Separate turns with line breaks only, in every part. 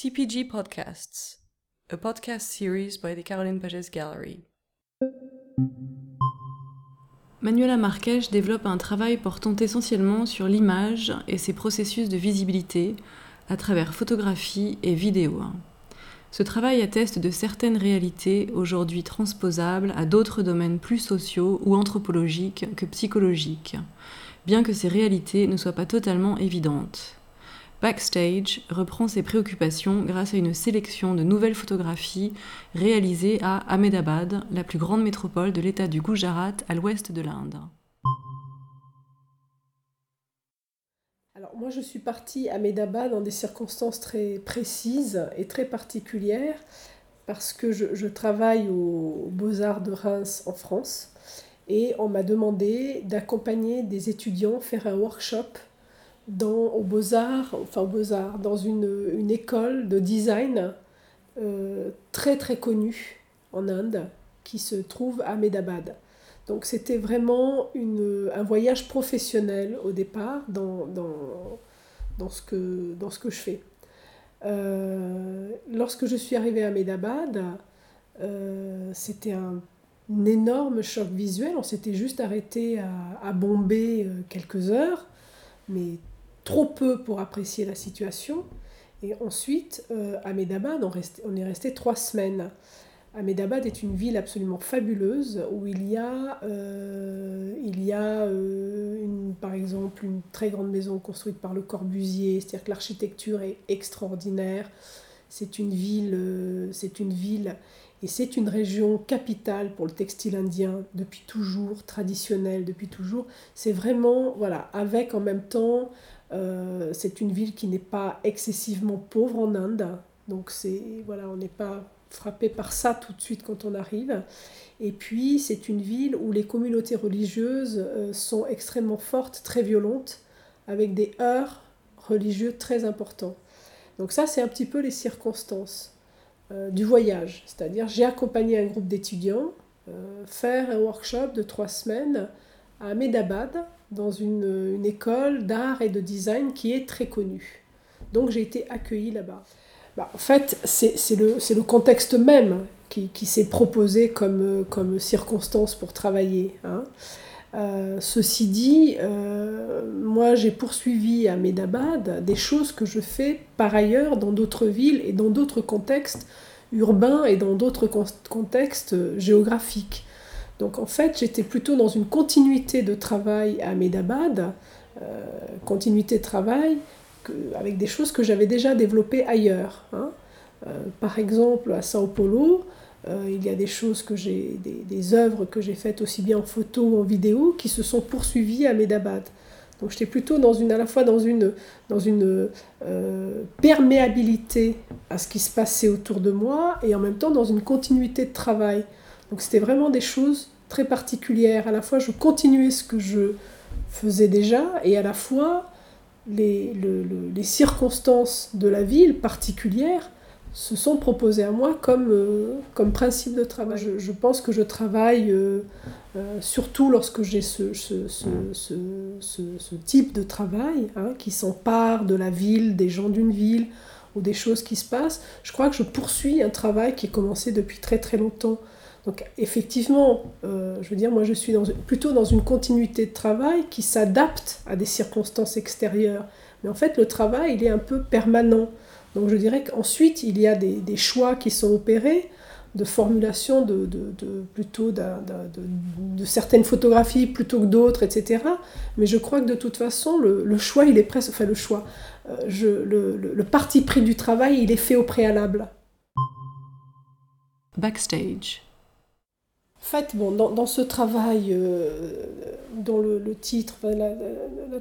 CPG Podcasts, a podcast series by the Caroline Pages Gallery. Manuela Marques développe un travail portant essentiellement sur l'image et ses processus de visibilité à travers photographie et vidéo. Ce travail atteste de certaines réalités aujourd'hui transposables à d'autres domaines plus sociaux ou anthropologiques que psychologiques, bien que ces réalités ne soient pas totalement évidentes. Backstage reprend ses préoccupations grâce à une sélection de nouvelles photographies réalisées à Ahmedabad, la plus grande métropole de l'État du Gujarat à l'ouest de l'Inde.
Alors moi je suis partie à Ahmedabad dans des circonstances très précises et très particulières parce que je, travaille aux Beaux-Arts de Reims en France et on m'a demandé d'accompagner des étudiants faire un workshop dans, aux Beaux-Arts, enfin aux Beaux-Arts, dans une, une, école de design euh, très très connue en Inde qui se trouve à Ahmedabad. Donc c'était vraiment une, un voyage professionnel au départ dans, dans, dans, ce, que, dans ce que je fais. Euh, lorsque je suis arrivée à Ahmedabad, euh, c'était un, énorme choc visuel. On s'était juste arrêté à, à Bombay quelques heures, mais trop peu pour apprécier la situation. Et ensuite, euh, à Medabad, on, est resté trois semaines. Ahmedabad est une ville absolument fabuleuse où il y a, euh, il y a euh, une, par exemple une très grande maison construite par le Corbusier, c'est-à-dire que l'architecture est extraordinaire. C'est une ville, c'est une ville et c'est une région capitale pour le textile indien depuis toujours, traditionnelle depuis toujours. C'est vraiment, voilà, avec en même temps euh, c'est une ville qui n'est pas excessivement pauvre en Inde, donc c'est voilà, on n'est pas frappé par ça tout de suite quand on arrive. Et puis c'est une ville où les communautés religieuses euh, sont extrêmement fortes, très violentes, avec des heurts religieux très importants. Donc ça c'est un petit peu les circonstances euh, du voyage, c'est-à-dire j'ai accompagné un groupe d'étudiants faire un workshop de trois semaines à Ahmedabad, dans une, une école d'art et de design qui est très connue. Donc j'ai été accueillie là-bas. Bah, en fait, c'est le, le, contexte même qui, qui s'est proposé comme, comme circonstance pour travailler. Hein. Euh, ceci dit, euh, moi j'ai poursuivi à Medabad des choses que je fais par ailleurs dans d'autres villes et dans d'autres contextes urbains et dans d'autres contextes géographiques. Donc en fait, j'étais plutôt dans une continuité de travail à Medabad, euh, continuité de travail avec des choses que j'avais déjà développées ailleurs. Hein. Euh, par exemple, à Sao Paulo, euh, il y a des choses que j'ai, des, œuvres que j'ai faites aussi bien en photo ou en vidéo qui se sont poursuivies à Medabad. Donc j'étais plutôt dans une, à la fois dans une, dans une perméabilité à ce qui se passait autour de moi et en même temps dans une continuité de travail. Donc c'était vraiment des choses très particulières. À la fois, je continuais ce que je faisais déjà et à la fois, les, circonstances de la ville particulières se sont proposées à moi comme, euh, principe de travail. Je, pense que je travaille euh, euh, surtout lorsque j'ai ce, type de travail hein, qui s'empare de la ville, des gens d'une ville ou des choses qui se passent. Je crois que je poursuis un travail qui est commencé depuis très très longtemps donc effectivement, euh, je veux dire, moi je suis plutôt dans une continuité de travail qui s'adapte à des circonstances extérieures. Mais en fait, le travail, il est un peu permanent. Donc je dirais qu'ensuite, il y a des, choix qui sont opérés de formulation de, plutôt de, certaines photographies plutôt que d'autres, etc. Mais je crois que de toute façon, le, choix, il est presque... Enfin, le choix, euh, je, le, le parti pris du travail, il est fait au préalable.
Backstage.
En fait, bon, dans, ce travail, euh, dont le, titre,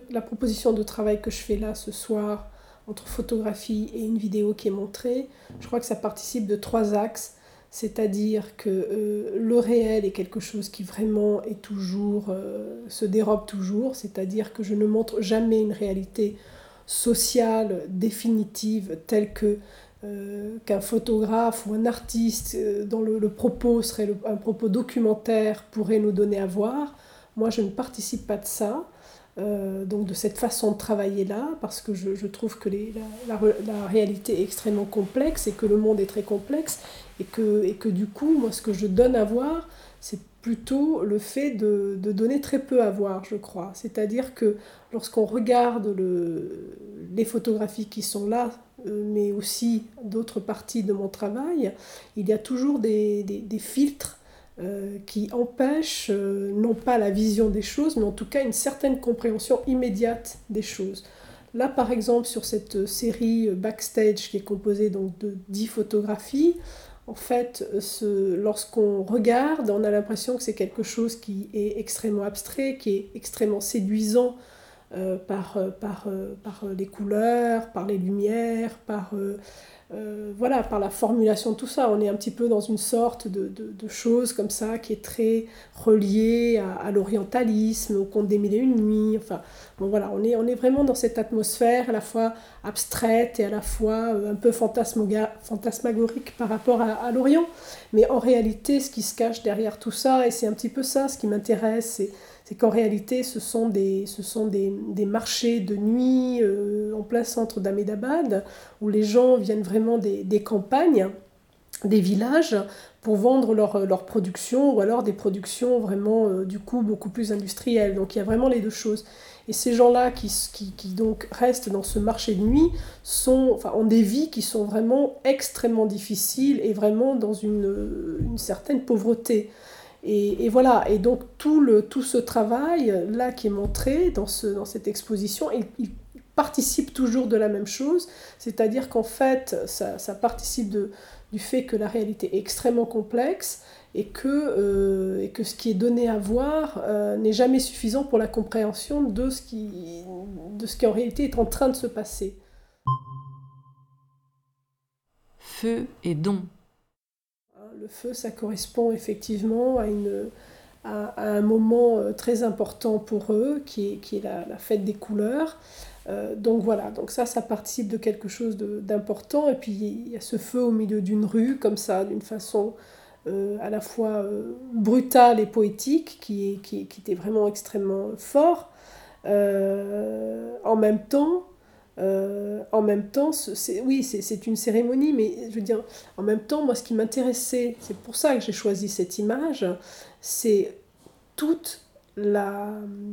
la, proposition de travail que je fais là ce soir, entre photographie et une vidéo qui est montrée, je crois que ça participe de trois axes. C'est-à-dire que euh, le réel est quelque chose qui vraiment est toujours, euh, se dérobe toujours, c'est-à-dire que je ne montre jamais une réalité sociale définitive telle que euh, qu'un photographe ou un artiste euh, dont le, propos serait un propos documentaire pourrait nous donner à voir. Moi, je ne participe pas de ça. euh, donc de cette façon de travailler là, parce que je, trouve que la, réalité est extrêmement complexe et que le monde est très complexe, et que, et que du coup, moi, ce que je donne à voir, c'est plutôt le fait de, donner très peu à voir, je crois. C'est-à-dire que lorsqu'on regarde les photographies qui sont là, mais aussi d'autres parties de mon travail, il y a toujours des filtres euh, qui empêche euh, non pas la vision des choses, mais en tout cas une certaine compréhension immédiate des choses. Là, par exemple, sur cette série Backstage qui est composée de 10 photographies, en fait, lorsqu'on regarde, on a l'impression que c'est quelque chose qui est extrêmement abstrait, qui est extrêmement séduisant euh, par, par, par, les couleurs, par les lumières, par euh, voilà, par la formulation de tout ça, on est un petit peu dans une sorte de, de, chose comme ça qui est très reliée à, l'orientalisme, au conte des mille et une nuits. Enfin, bon voilà, on est, on est vraiment dans cette atmosphère à la fois abstraite et à la fois euh, un peu fantasmagorique par rapport à, à l'Orient. Mais en réalité, ce qui se cache derrière tout ça, et c'est un petit peu ça ce qui m'intéresse, c'est c'est qu'en réalité, ce sont des, ce sont des, des marchés de nuit euh, en plein centre d'Ahmedabad, où les gens viennent vraiment des, des campagnes, des villages, pour vendre leur, leur, production, ou alors des productions vraiment, euh, du coup, beaucoup plus industrielles. Donc il y a vraiment les deux choses. Et ces gens-là qui, qui, qui, donc restent dans ce marché de nuit sont, enfin, ont des vies qui sont vraiment extrêmement difficiles et vraiment dans une, une certaine pauvreté. Et, voilà, et donc tout, le, tout ce travail-là qui est montré dans, ce, dans cette exposition, il, participe toujours de la même chose, c'est-à-dire qu'en fait, ça, ça participe de, du fait que la réalité est extrêmement complexe et que, euh, et que ce qui est donné à voir euh, n'est jamais suffisant pour la compréhension de ce, qui, de ce qui en réalité est en train de se passer.
Feu et don
le feu, ça correspond effectivement à, une, à, un moment euh, très important pour eux, qui est, qui est la, fête des couleurs. Euh, donc voilà, donc ça, ça participe de quelque chose d'important. Et puis il y a ce feu au milieu d'une rue, comme ça, d'une façon euh, à la fois brutale et poétique, qui, qui, qui, était vraiment extrêmement fort. en même temps, euh, en même temps, c'est, oui, c'est une cérémonie, mais je veux dire, en même temps, moi, ce qui m'intéressait, c'est pour ça que j'ai choisi cette image, c'est toute la,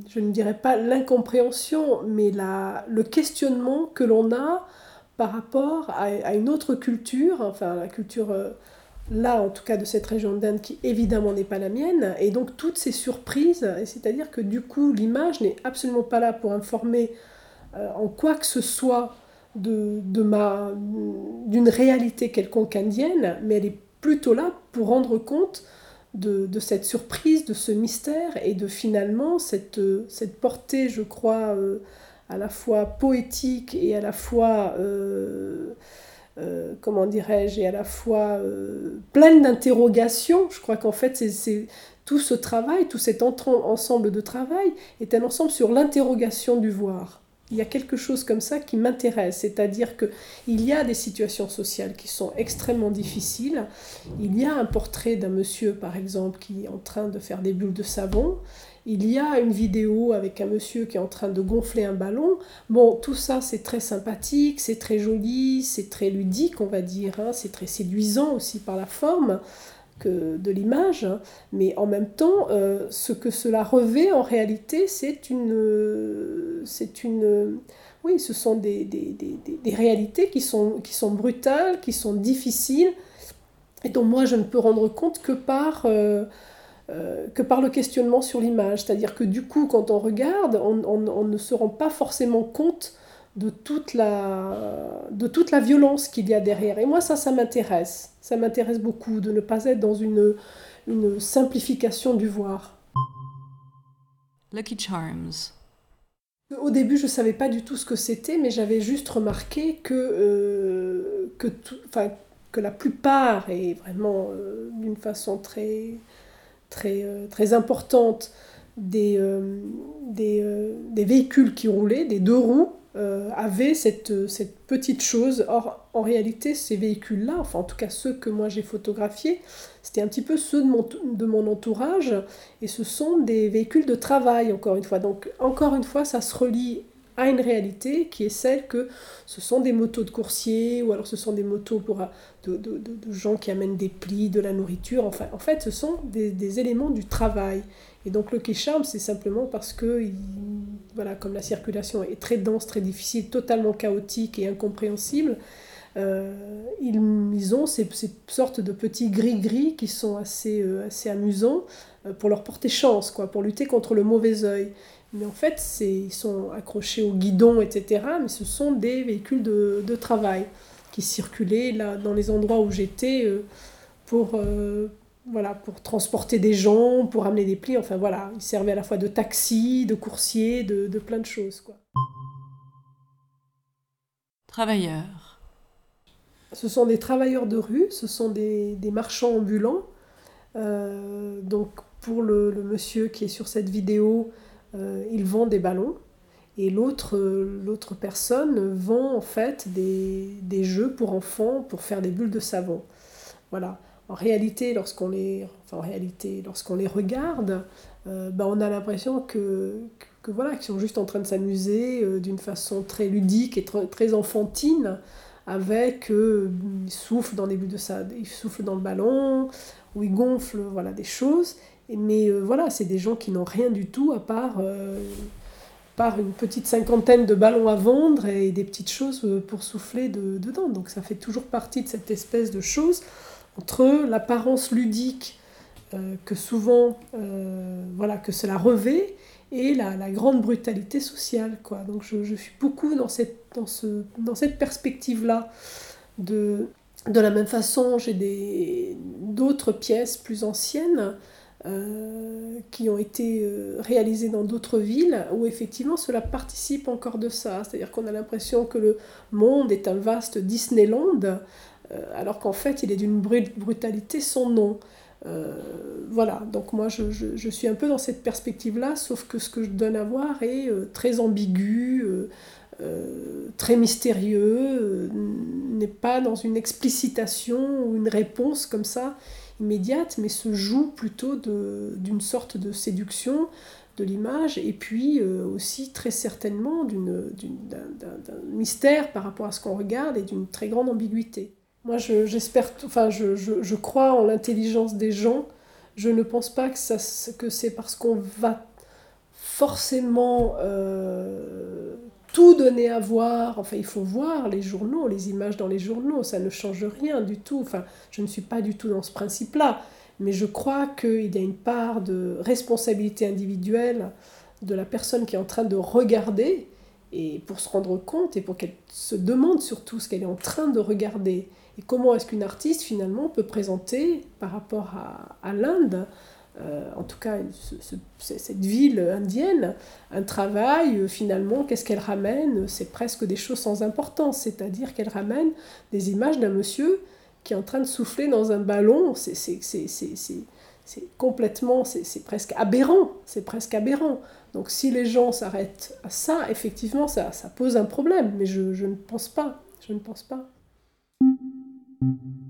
je ne dirais pas l'incompréhension, mais la, le questionnement que l'on a par rapport à, une autre culture, enfin la culture euh, là en tout cas de cette région d'Inde qui évidemment n'est pas la mienne, et donc toutes ces surprises, c'est-à-dire que du coup l'image n'est absolument pas là pour informer en quoi que ce soit d'une réalité quelconque indienne, mais elle est plutôt là pour rendre compte de, cette surprise, de ce mystère et de finalement cette, portée, je crois, euh, à la fois poétique et à la fois, euh, comment dirais-je, et à la fois pleine d'interrogations. Je crois qu'en fait, c'est, tout ce travail, tout cet ensemble de travail est un ensemble sur l'interrogation du voir il y a quelque chose comme ça qui m'intéresse, c'est-à-dire que il y a des situations sociales qui sont extrêmement difficiles. Il y a un portrait d'un monsieur, par exemple, qui est en train de faire des bulles de savon. Il y a une vidéo avec un monsieur qui est en train de gonfler un ballon. Bon, tout ça, c'est très sympathique, c'est très joli, c'est très ludique, on va dire. Hein. C'est très séduisant aussi par la forme de l'image, mais en même temps, euh, ce que cela revêt en réalité, c'est une, c'est une, oui, ce sont des, des, réalités qui sont, brutales, qui sont difficiles, et dont moi je ne peux rendre compte que par, euh, euh, que par le questionnement sur l'image. C'est-à-dire que du coup, quand on regarde, on ne se rend pas forcément compte de toute la, de toute la violence qu'il y a derrière. Et moi, ça, ça m'intéresse. Ça m'intéresse beaucoup de ne pas être dans une, une simplification du voir.
Lucky Charms.
Au début, je ne savais pas du tout ce que c'était, mais j'avais juste remarqué que, euh, que, tout, que la plupart, et vraiment euh, d'une façon très, très, euh, très importante, des, des, des véhicules qui roulaient, des deux roues, euh, avaient cette, cette, petite chose. Or, en réalité, ces véhicules-là, enfin en tout cas ceux que moi j'ai photographiés, c'était un petit peu ceux de mon, de mon entourage, et ce sont des véhicules de travail, encore une fois. Donc, encore une fois, ça se relie à une réalité qui est celle que ce sont des motos de coursiers ou alors ce sont des motos pour, de, de, de, gens qui amènent des plis, de la nourriture. Enfin, en fait, ce sont des éléments du travail. Et donc le charme, c'est simplement parce que, voilà, comme la circulation est très dense, très difficile, totalement chaotique et incompréhensible, euh, ils, ils, ont ces, ces, sortes de petits gris-gris qui sont assez, euh, assez amusants euh, pour leur porter chance, quoi, pour lutter contre le mauvais œil. Mais en fait, ils sont accrochés au guidon, etc. Mais ce sont des véhicules de, de travail qui circulaient là, dans les endroits où j'étais pour, voilà, pour transporter des gens, pour amener des plis. Enfin voilà, ils servaient à la fois de taxi, de coursier, de, de plein de choses. Quoi.
Travailleurs.
Ce sont des travailleurs de rue, ce sont des, des marchands ambulants. Euh, donc pour le, le, monsieur qui est sur cette vidéo, euh, il vend des ballons. Et l'autre, l'autre personne vend en fait des, des jeux pour enfants pour faire des bulles de savon. Voilà en réalité, lorsqu'on les, en réalité, lorsqu'on les regarde, euh, bah, on a l'impression que, que, voilà, qu'ils sont juste en train de s'amuser euh, d'une façon très ludique et très, enfantine, avec euh, ils soufflent dans des bulles de ça, ils soufflent dans le ballon, ou ils gonflent, voilà, des choses. Mais voilà, c'est des gens qui n'ont rien du tout à part par une petite cinquantaine de ballons à vendre et des petites choses pour souffler de, dedans. Donc ça fait toujours partie de cette espèce de chose entre l'apparence ludique euh, que souvent euh, voilà que cela revêt et la, la, grande brutalité sociale quoi. Donc je, je, suis beaucoup dans cette dans ce dans cette perspective là de de la même façon j'ai des d'autres pièces plus anciennes euh, qui ont été réalisées dans d'autres villes où effectivement cela participe encore de ça. C'est-à-dire qu'on a l'impression que le monde est un vaste Disneyland alors qu'en fait il est d'une brutalité sans nom. Euh, voilà, donc moi je, je, suis un peu dans cette perspective-là, sauf que ce que je donne à voir est euh, très ambigu, euh, très mystérieux, n'est pas dans une explicitation ou une réponse comme ça immédiate, mais se joue plutôt d'une sorte de séduction de l'image et puis aussi très certainement d'un mystère par rapport à ce qu'on regarde et d'une très grande ambiguïté. Moi, j'espère, enfin, je, je, je, crois en l'intelligence des gens. Je ne pense pas que, que c'est parce qu'on va forcément euh, tout donner à voir. Enfin, il faut voir les journaux, les images dans les journaux. Ça ne change rien du tout. Enfin, je ne suis pas du tout dans ce principe-là. Mais je crois qu'il y a une part de responsabilité individuelle de la personne qui est en train de regarder et pour se rendre compte et pour qu'elle se demande surtout ce qu'elle est en train de regarder et comment est-ce qu'une artiste finalement peut présenter par rapport à, l'Inde, euh, en tout cas ce, ce, cette ville indienne, un travail euh, finalement, qu'est-ce qu'elle ramène? C'est presque des choses sans importance, c'est-à-dire qu'elle ramène des images d'un monsieur qui est en train de souffler dans un ballon, c'est complètement, c'est presque aberrant, c'est presque aberrant. Donc si les gens s'arrêtent à ça, effectivement, ça, ça pose un problème, mais je, je ne pense pas, je ne pense pas. thank you